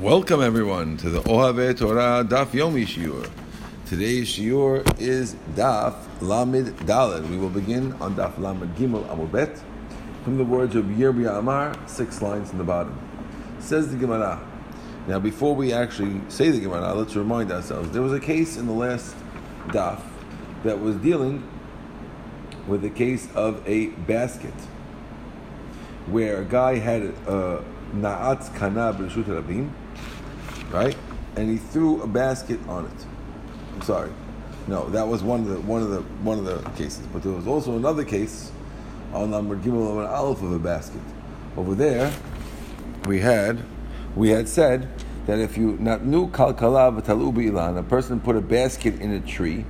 Welcome everyone to the Ohave Torah Daf Yomi Shiur. Today's Shiur is Daf Lamed Daled. We will begin on Daf Lamed Gimel Amud Bet from the words of Yirbi Amar, six lines in the bottom. Says the Gemara. Now, before we actually say the Gemara, let's remind ourselves there was a case in the last Daf that was dealing with the case of a basket where a guy had uh, a Na'atz Kana B'Reshut Rabim right? And he threw a basket on it. I'm sorry. No, that was one of the one of the one of the cases. But there was also another case on number Gimel of an Aleph of a basket. Over there, we had we had said that if you not knew kalkala v'talu ilan, a person put a basket in a tree,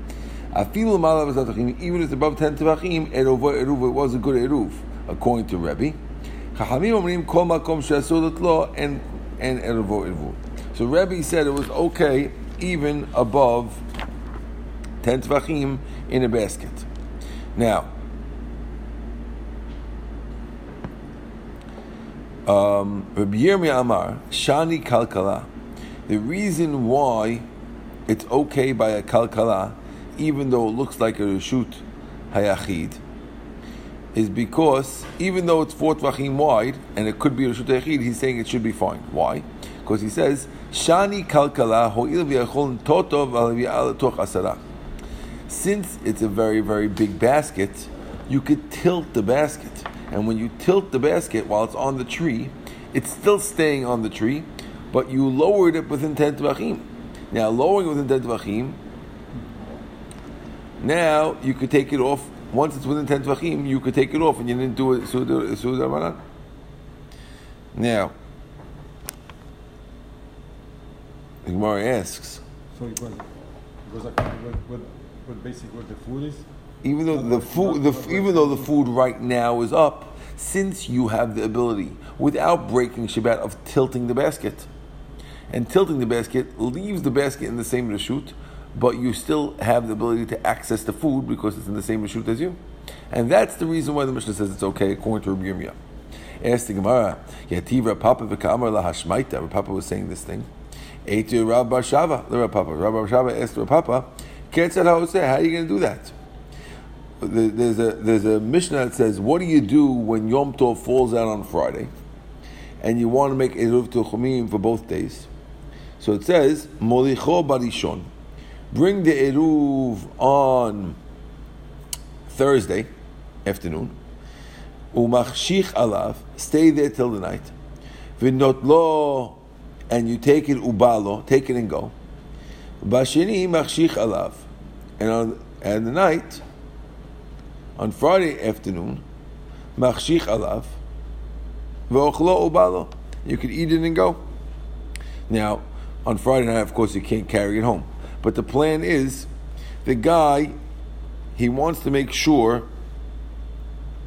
even if it's above ten tevachim, eruv, it was a good eruv, according to Rebbe. Chachamim omrim kol makom lo and and eruvo eruv. So Rebbe said it was okay even above 10 tvachim in a basket. Now, um, Rabbi Yirmi Amar, Shani Kalkala, the reason why it's okay by a Kalkala, even though it looks like a Rishut Hayachid, is because even though it's four tvachim wide and it could be Rishut Hayachid, he's saying it should be fine. Why? Because he says, Shani kalkala v'yachol toch. Since it's a very, very big basket, you could tilt the basket. And when you tilt the basket while it's on the tree, it's still staying on the tree, but you lowered it within 10 tvachim. Now, lowering it within 10 tvachim, now you could take it off. Once it's within 10 tvachim, you could take it off and you didn't do it. Now, The Gemara asks. So it was, it like what, what, basically what the food is. Even though the food, the, even though the food right now is up, since you have the ability, without breaking Shabbat, of tilting the basket, and tilting the basket leaves the basket in the same reshut, but you still have the ability to access the food because it's in the same reshut as you, and that's the reason why the Mishnah says it's okay according to Rabbi Yirmiyah. Ask the Gemara, Yativ Papa v'Kamar lahashmaita. Papa was saying this thing. Eitu Rav Shava, the Papa. Rav Shava asked Ketzad Hoseh, how are you going to do that? There's a, there's a Mishnah that says, what do you do when Yom Tov falls out on Friday and you want to make Eruv Tuchumim for both days? So it says, Molicho Barishon. Bring the Eruv on Thursday afternoon. Umachshich alav, stay there till the night. V'not lo and you take it ubalo, take it and go. Bashini machshich alav, and on and the night, on Friday afternoon, machshich alav, v'ochlo ubalo, you can eat it and go. Now, on Friday night, of course, you can't carry it home. But the plan is, the guy, he wants to make sure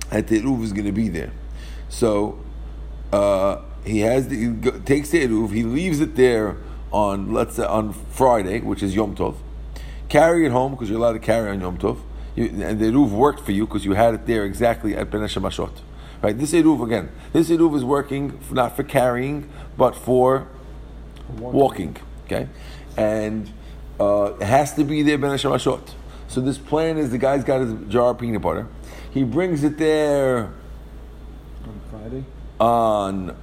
that the Eruv is going to be there. So, uh, he has the, he takes the eruv, he leaves it there on let's say on Friday, which is Yom Tov. Carry it home because you're allowed to carry on Yom Tov, you, and the eruv worked for you because you had it there exactly at Ben Mashot. Right, this eruv again. This eruv is working not for carrying, but for walking. walking okay, and uh, it has to be there Ben Mashot. So this plan is the guy's got his jar of peanut butter. He brings it there on Friday. On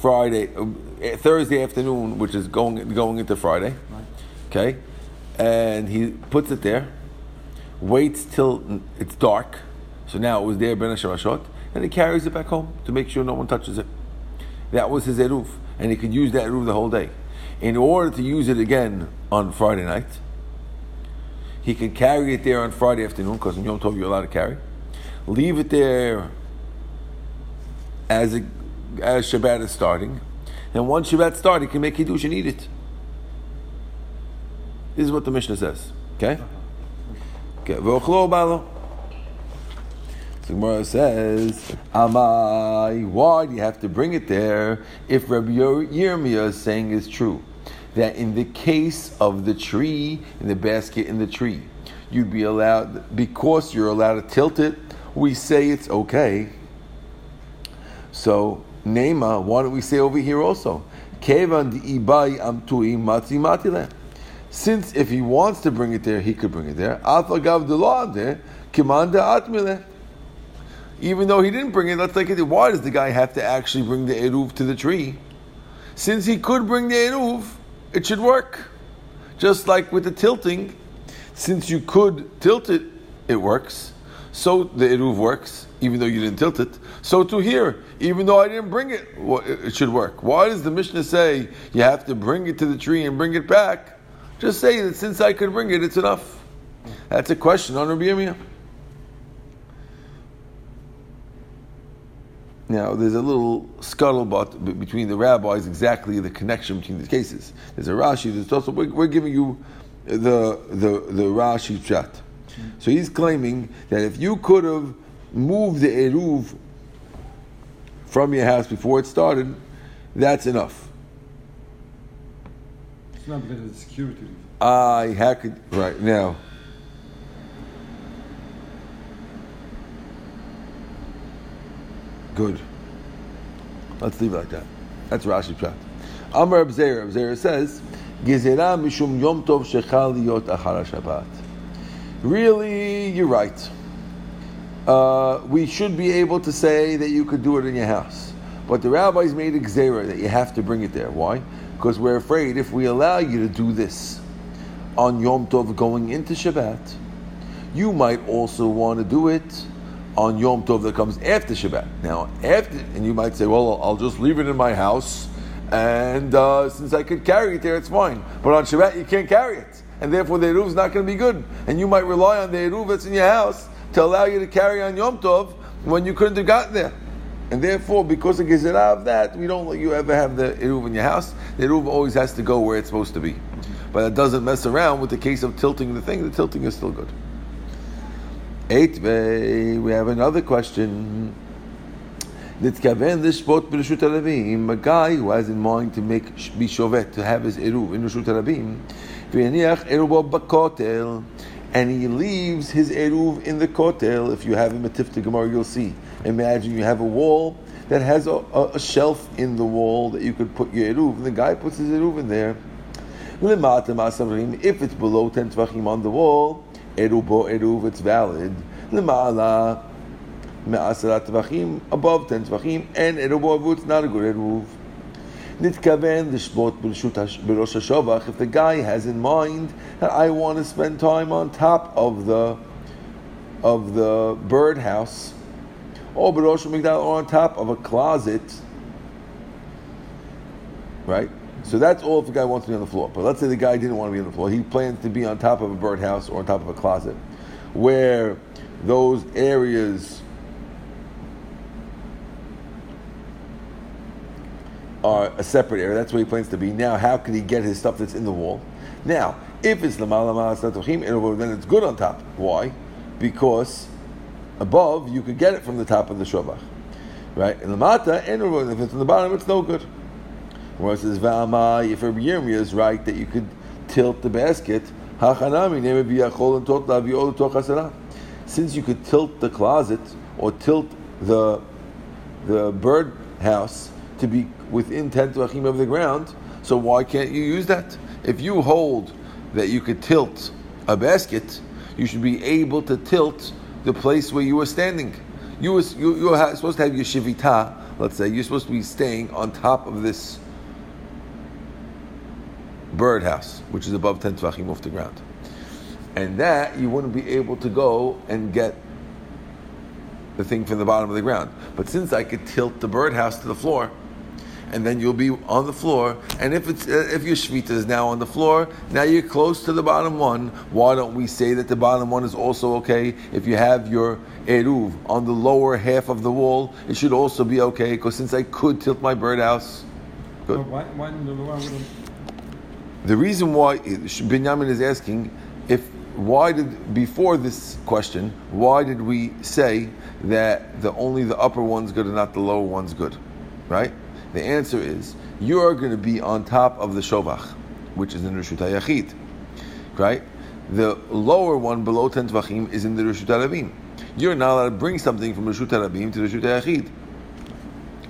Friday, uh, Thursday afternoon, which is going going into Friday. Right. Okay, and he puts it there, waits till it's dark. So now it was there ben Shemashot, and he carries it back home to make sure no one touches it. That was his eruv, and he could use that eruv the whole day. In order to use it again on Friday night, he can carry it there on Friday afternoon because in Yom Tov you're allowed to carry. Leave it there as it as Shabbat is starting. And once Shabbat starts, he can make Kiddush and eat it. This is what the Mishnah says. Okay? Okay. So Gemara says, Amai, why do you have to bring it there if Rabbi Yirmiyah is saying is true? That in the case of the tree, in the basket in the tree, you'd be allowed, because you're allowed to tilt it, we say it's okay. So Nema, why don't we say over here also? Since if he wants to bring it there, he could bring it there. Even though he didn't bring it, let's take it. Why does the guy have to actually bring the eruv to the tree? Since he could bring the eruv, it should work. Just like with the tilting, since you could tilt it, it works. So the eruv works, even though you didn't tilt it. So to here, even though I didn't bring it, it should work. Why does the Mishnah say you have to bring it to the tree and bring it back? Just say that since I could bring it, it's enough. That's a question on Rabbi Yirmiyah. Now, there's a little scuttlebutt between the rabbis, exactly the connection between these cases. There's a Rashi, there's also, we're, we're giving you the, the, the Rashi chat. So he's claiming that if you could have moved the Eruv from your house before it started, that's enough. It's not because of security. I hack it right now. Good. Let's leave it like that. That's Rashi Pshat. Amar Abzera. Abzera says, Gezerah mishum yom tov shechal liyot achar Shabbat. Really, you're right. Uh, we should be able to say that you could do it in your house. But the rabbis made a gzera that you have to bring it there. Why? Because we're afraid if we allow you to do this on Yom Tov going into Shabbat, you might also want to do it on Yom Tov that comes after Shabbat. Now, after, and you might say, well, I'll just leave it in my house, and uh, since I could carry it there, it's fine. But on Shabbat, you can't carry it, and therefore the Eruv is not going to be good. And you might rely on the Eruv that's in your house to allow you to carry on Yom Tov when you couldn't have gotten there. And therefore, because of Gezerah of that, we don't let you ever have the Eruv in your house. The Eruv always has to go where it's supposed to be. But it doesn't mess around with the case of tilting the thing. The tilting is still good. Eight, eh, we have another question. Nitkaven lishvot b'reshut harabim. A guy who has in mind to make be shovet to have his eruv in reshut harabim, v'yaniach eruv bakotel, and he leaves his eruv in the kotel. If you have a tifta gemara, you'll see. Imagine you have a wall that has a, a, a, shelf in the wall that you could put your eruv, and the guy puts his eruv in there. If it's below ten tvachim on the wall, erubo eruv, it's valid. Above ten tvachim, and erubo eruv, it's not a good eruv. Nitkaven l'shbot b'rosh hashavach. If the guy has in mind that I want to spend time on top of the of the birdhouse, or b'rosh or on top of a closet, right? So that's all if the guy wants to be on the floor. But let's say the guy didn't want to be on the floor. He plans to be on top of a birdhouse or on top of a closet, where those areas are a separate area. That's where he plans to be. Now, how can he get his stuff that's in the wall? Now, if it's lamala then it's good on top. Why? Because above you could get it from the top of the shovach, right? In the mata, and if it's in the bottom, it's no good. Whereas says Va'amai, if Rabbi is right that you could tilt the basket, since you could tilt the closet or tilt the the bird house to be within ten tvachim of the ground, so why can't you use that? If you hold that you could tilt a basket, you should be able to tilt the place where you were standing. You was you, you were supposed to have your shivita. Let's say you're supposed to be staying on top of this birdhouse, which is above 10 tvachim off the ground. And that you wouldn't be able to go and get the thing from the bottom of the ground. But since I could tilt the birdhouse to the floor, and then you'll be on the floor. And if it's uh, if your shmita is now on the floor, now you're close to the bottom one. Why don't we say that the bottom one is also okay? If you have your eruv on the lower half of the wall, it should also be okay. Because since I could tilt my birdhouse, good. Why, why, why the reason why Binyamin is asking if why did before this question why did we say that the only the upper one's good and not the lower one's good, right? The answer is you are going to be on top of the shovach, which is in the Rishut Yachid, right? The lower one below ten tvachim is in the Rishut Rabim. You're not allowed to bring something from Rishut Rabim to Rishut Yachid,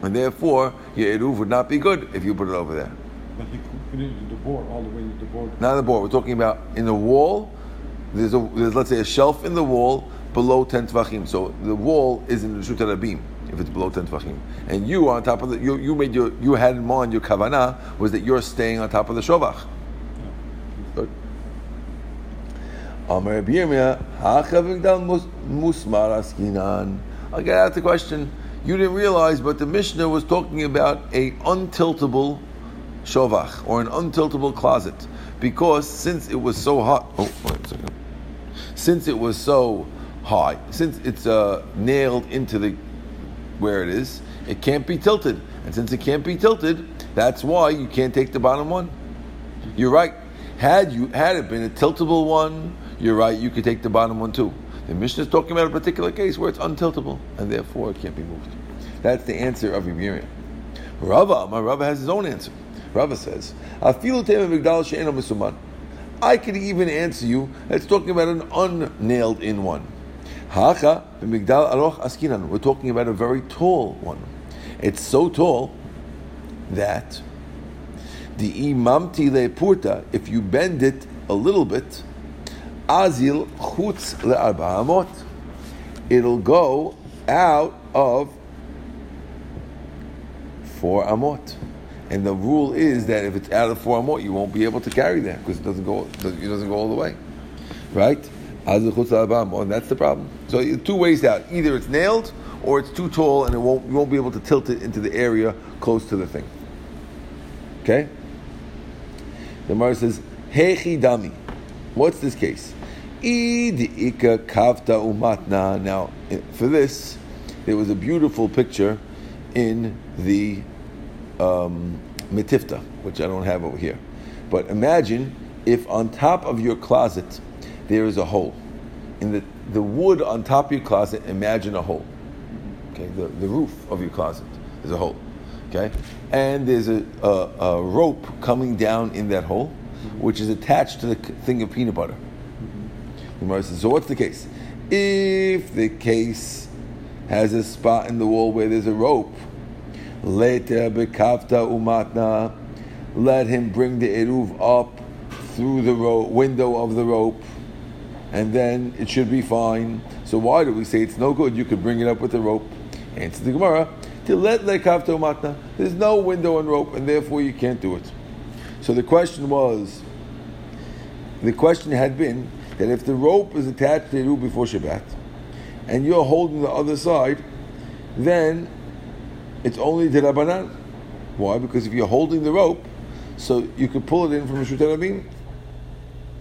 and therefore your eruv would not be good if you put it over there. But he could put it in the board all the way to the board. Not the board. We're talking about in the wall. There's a there's let's say a shelf in the wall below ten tvachim. So the wall is in the shut rabim if it's below ten tvachim, and you on top of the you, you made your you had in mind your kavana was that you're staying on top of the shovach. Good. Amar Rabbi Yirmiyah, "Hacha v'gdal mus- musmar askinan." I'll get out the question. You didn't realize, but the Mishnah was talking about a untiltable shovach or an untiltable closet because since it was so hot. Oh, wait a second. Since it was so high, since it's uh, nailed into the where it is, it can't be tilted, and since it can't be tilted, that's why you can't take the bottom one. You're right. Had you had it been a tiltable one, you're right. You could take the bottom one too. The Mishnah is talking about a particular case where it's untiltable and therefore it can't be moved. That's the answer of Miriam. Rava, my Rava has his own answer. Rava says. I could even answer you. It's talking about an unnailed in one. Hacha b'migdal askinan. We're talking about a very tall one. It's so tall that the imamti lepurta, if you bend it a little bit, azil chutz le'arba amot, it'll go out of four amot. And the rule is that if it's out of four amot, you won't be able to carry that because it doesn't go it doesn't go all the way, right? And that's the problem. So two ways out: either it's nailed or it's too tall and it won't you won't be able to tilt it into the area close to the thing. Okay. The Gemara says, Hechi dami. What's this case? Kavta umatna. Now, for this, there was a beautiful picture in the um, Metivta, which I don't have over here. But imagine if on top of your closet there is a hole. In the, the wood on top of your closet, imagine a hole. Okay, the, the roof of your closet is a hole. Okay, and there's a, a, a rope coming down in that hole, which is attached to the thing of peanut butter. So what's the case? If the case has a spot in the wall where there's a rope, later bekavta umatna, let him bring the eruv up through the ro- window of the rope, and then it should be fine. So why do we say it's no good? You could bring it up with the rope. Answer the Gemara. To let lekavta umatna, there's no window and rope, and therefore you can't do it. So the question was, the question had been that if the rope is attached to eruv before Shabbat, and you're holding the other side, then it's only the Rabbanan. Why? Because if you're holding the rope, so you could pull it in from Rishut.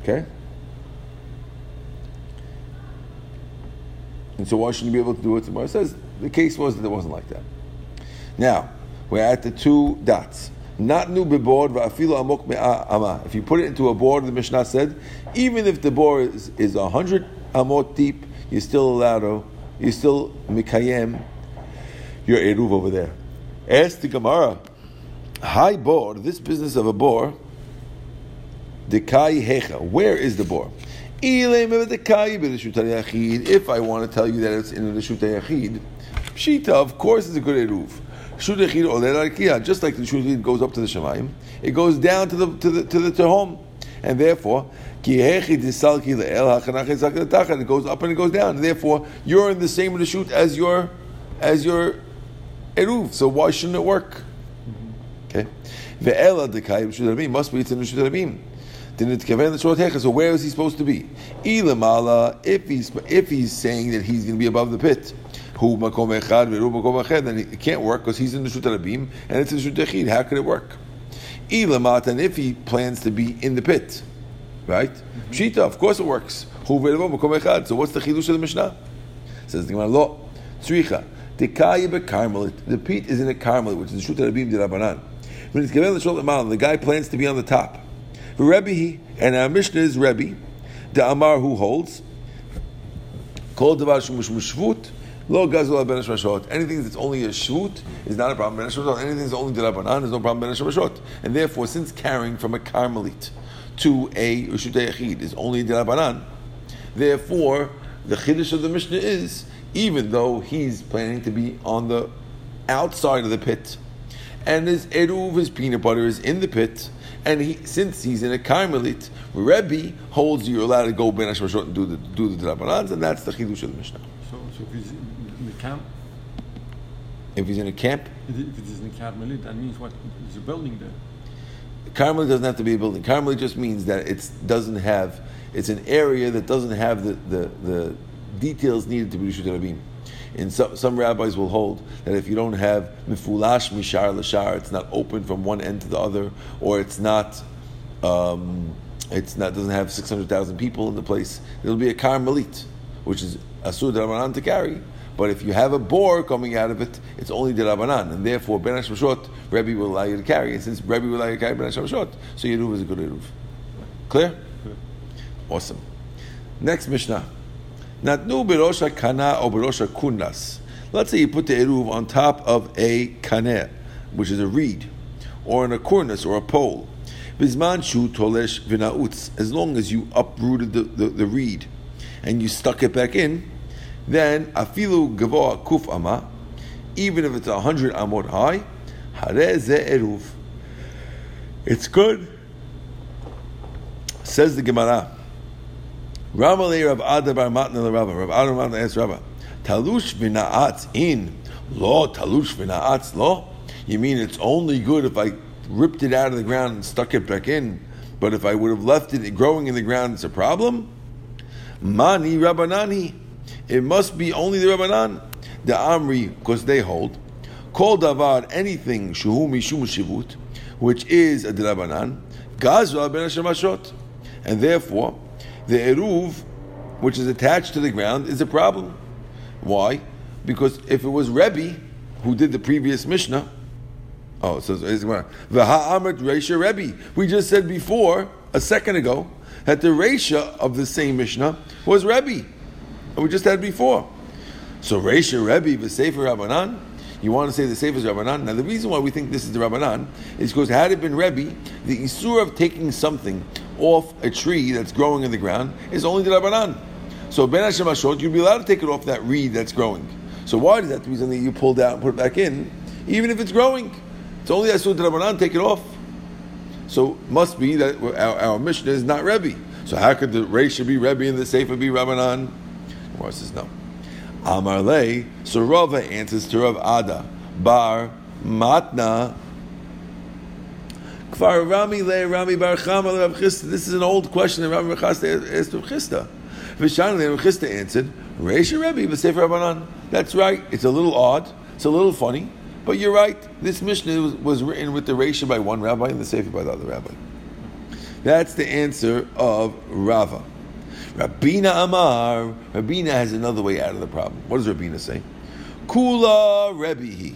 Okay? And so why shouldn't you be able to do it? The Gemara says the case was that it wasn't like that. Now, we're at the two dots. Not new beboard ama. If you put it into a board, the Mishnah said, even if the board is, is 100 amot deep, you're still allowed to, you're still mikayem your eruv over there. Ask the Gemara, high board, this business of a boar, dekai hecha, where is the boar? If I want to tell you that it's in the Shutei Yachid, Pshita, of course, is a good eruv. Shutei Yachid just like the Yachid goes up to the Shemayim, it goes down to the to the to the Tehom, and therefore, it goes up and it goes down. And therefore, you're in the same reshut as your as your eruv. So why shouldn't it work? Mm-hmm. Okay, ve'ela dekayim must be it's in the Didn't the short So where is he supposed to be? Ilamala, if he's if he's saying that he's going to be above the pit, who makom echad ve'ru makom echad, then it can't work because he's in the shutarabim and it's in the shutachid. How could it work? Ilamat, and if he plans to be in the pit, right? Mm-hmm. Pshita, of course it works. Hu ve'ru makom echad. So what's the chidush of the Mishnah? Says the Gemara, lo tzricha. The pit is in a carmelit, which is the shutarabim de rabbanan. When it's given the shul the guy plans to be on the top. Rebbe, and our Mishnah is Rebbe, the Amar who holds, called Devar Shumush Mushvut, Lo Gazul Ben Shmashot. Anything that's only a shvut is not a problem. Ben. Anything that's only Dirabanan is no problem. Ben Shmashot. And therefore, since carrying from a Carmelit to a Rishut Yachid is only Dirabanan, therefore, the Chiddush of the Mishnah is, even though he's planning to be on the outside of the pit, and his eruv, his peanut butter, is in the pit, and he since he's in a karmelit, Rebbe holds you're allowed to go ben Hashmashot and do the do the drabanans, and that's the chidush of the Mishnah. So, so if he's in the camp, If he's in a camp, if it is in Carmelit, that means what? There's a building there. Carmelit doesn't have to be a building. Carmelit just means that it doesn't have. It's an area that doesn't have the, the, the details needed to be Rishut Rabim. And some, some rabbis will hold that if you don't have mifulash mishar lashar, it's not open from one end to the other, or it's not, um, it's not doesn't have six hundred thousand people in the place. It'll be a karmelit, which is asur derabanan to carry. But if you have a boar coming out of it, it's only derabanan, and therefore ben hashmashot Rebbe will allow you to carry. And since Rebbe will allow you to carry ben hashmashot, so yeruv is a good yeruv. Clear? Awesome. Next Mishnah. Natnu birosha kana or birosha kunas. Let's say you put the eruv on top of a kaneh, which is a reed, or in a kurnas or a pole. Bizman shu tolesh v'nautz. As long as you uprooted the, the, the reed and you stuck it back in, then afilu gavoa kuf ama, even if it's a hundred amot high, hare ze eruv. It's good. Says the Gemara. Ramalei Rav Ada Bar Matna Rava. Rav Ada Bar Matna asked Rava, Talush v'na'atz in lo talush v'na'atz lo. You mean it's only good if I ripped it out of the ground and stuck it back in, but if I would have left it growing in the ground, it's a problem? Mani Rabbanani. It must be only the Rabbanan. The Amri, because they hold. Kol davar, anything, shuhu mishum shivut, which is a Drabanan, Gazra ben Hashemashot. And therefore, the Eruv, which is attached to the ground, is a problem. Why? Because if it was Rebbe, who did the previous Mishnah, oh, it says, V'ha'amet Reisha Rebbe. We just said before, a second ago, that the Reisha of the same Mishnah was Rebbe. We just had before. So Reisha Rebbe, the Seifa Rabbanan, you want to say the Seifa is Rabbanan? Now the reason why we think this is the Rabbanan is because had it been Rebbe, the Isur of taking something off a tree that's growing in the ground is only the Rabbanan. So Ben Hashemashot, you'd be allowed to take it off that reed that's growing. So why does that to be something you pulled out and put it back in, even if it's growing? It's only Asur Rabbanan, take it off. So must be that our, our Mishnah is not Rebbe. So how could the Reisha be Rebbe and the Seifa be Rabbanan? Gemara says no. Amar Le, so Rava answers to Rav Ada, Bar Matna. Kfar Rami Le Rami Bar Chama Le Rav Chisda. This is an old question that Rami Bar Chista asked Rav Chisda. Vishan Le Rav Chisda answered, Reisha Rebbe, V'Seifa Rabbanan. That's right. It's a little odd. It's a little funny. But you're right. This Mishnah was, was written with the Reisha by one rabbi and the Seifa by the other rabbi. That's the answer of Rava. Rabina Amar. Rabina has another way out of the problem. What does Rabina say? Kula Rebbe.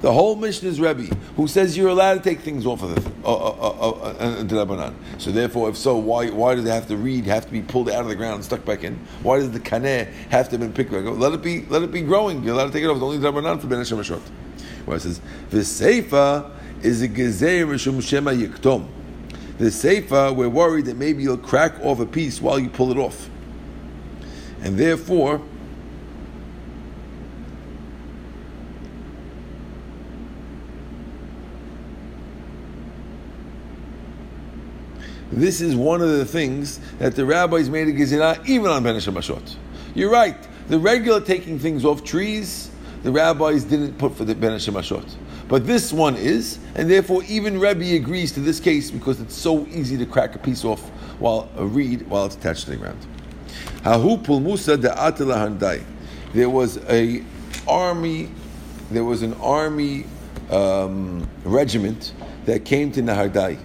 The whole Mishnah is Rebbe, who says you're allowed to take things off of the uh, uh, uh, uh, So therefore, if so, why why does it have to read have to be pulled out of the ground and stuck back in? Why does the kaneh have to been picked back up? Let it be let it be growing. You're allowed to take it off. It's only Drabanan for Ben Hashem. Where it says V'seifa is a gezer mishum shema yiktom. The seifa, we're worried that maybe you'll crack off a piece while you pull it off. And therefore, this is one of the things that the rabbis made a gezerah even on Ben Hashemashot. You're right. The regular taking things off trees, the rabbis didn't put for the Ben Hashemashot. But this one is, and therefore even Rebbe agrees to this case because it's so easy to crack a piece off while a reed while it's attached to the ground. Hahu pulmusa de There was a army. There was an army um, regiment that came to Nehardea.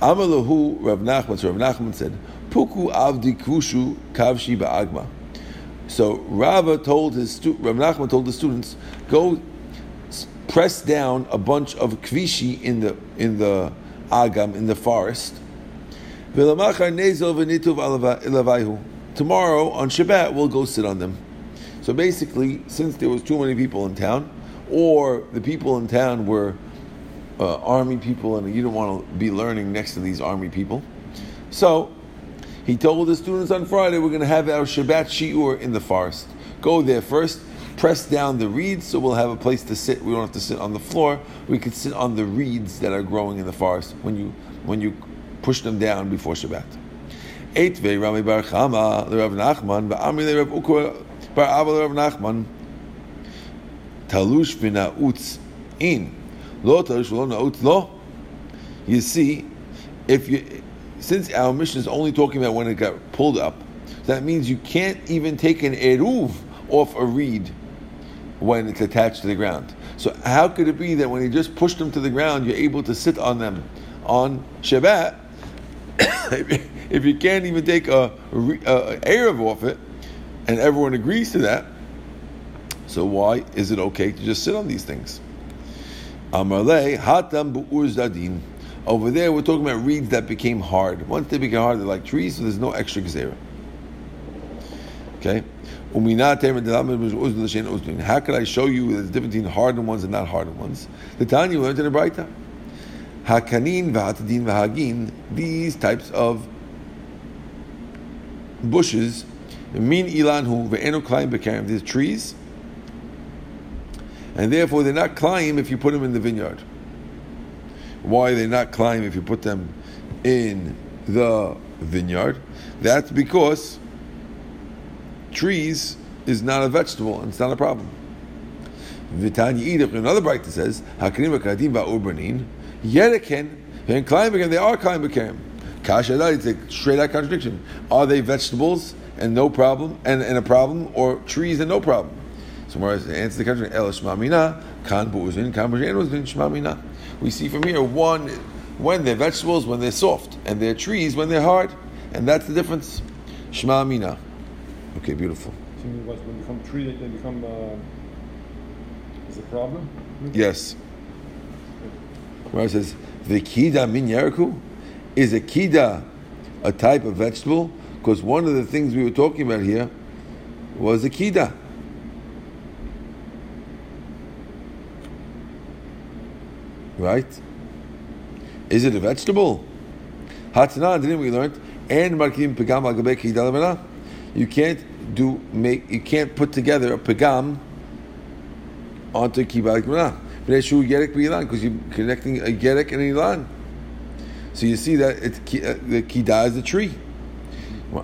Amalahu Rav Nachman. So Rav Nachman said, "Puku avdi kushu kavshi ba'agma." So Rava told his stu- Rav Nachman told the students, "Go press down a bunch of kvishi in the in the agam in the forest." Tomorrow on Shabbat we'll go sit on them. So basically, since there was too many people in town, or the people in town were uh, army people, and you don't want to be learning next to these army people, so he told the students on Friday we're going to have our Shabbat shiur in the forest. Go there first, press down the reeds so we'll have a place to sit. We don't have to sit on the floor. We could sit on the reeds that are growing in the forest when you when you push them down before Shabbat. Eight ve Rami Bar Chama Rav Nachman Amri Rav Ukor Bar Abba Rav Nachman Talush v'na'utz in You see, if you since our Mishnah is only talking about when it got pulled up, that means you can't even take an eruv off a reed when it's attached to the ground. So how could it be that when you just push them to the ground, you're able to sit on them on Shabbat? if you can't even take a, a, a eruv off it, and everyone agrees to that, so why is it okay to just sit on these things? Over there, we're talking about reeds that became hard. Once they became hard, they're like trees, so there's no extra gzera. Okay? How could I show you the difference between hardened ones and not hardened ones? The Tanya learned in the Braita. Hakanin v'hatadin v'hagin, these types of bushes, mean ilanhu ve'enu klayim bekarim, these trees, and therefore they're not climb if you put them in the vineyard. Why they're they not climb if you put them in the vineyard? That's because trees is not a vegetable and it's not a problem. Another bright says, Hakanim Akadim Ba'urbanin, Yereken, and climbing again, they are climbing Karim. Kasha it's a straight out contradiction. Are they vegetables and no problem, and, and a problem, or trees and no problem? So whereas the answer the contradiction, El Shmamina, Kan Bu'uzin, Kan Shmamina. We see from here one when they're vegetables, when they're soft, and they're trees when they're hard, and that's the difference. Shmamina. Okay, beautiful. So you mean what, when they become tree, they, become uh, is a problem? Yes. Where says the kida min yeriku is a kida a type of vegetable? Because one of the things we were talking about here was a kida. Right? Is it a vegetable? Hatana, didn't we learn? And markim pegam al You can't do make you can't put together a pegam onto yerek b'ilan because you're connecting a yerek and an ilan. So you see that it's uh, the kida is the tree.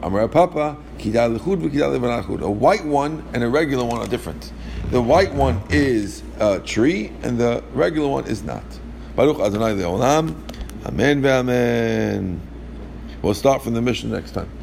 Amar Papa kida lechud v'kida levanachud. A white one and a regular one are different. The white one is a tree and the regular one is not. Baruch Adonai Le'olam. Amen ve'amen. We'll start from the Mishnah next time.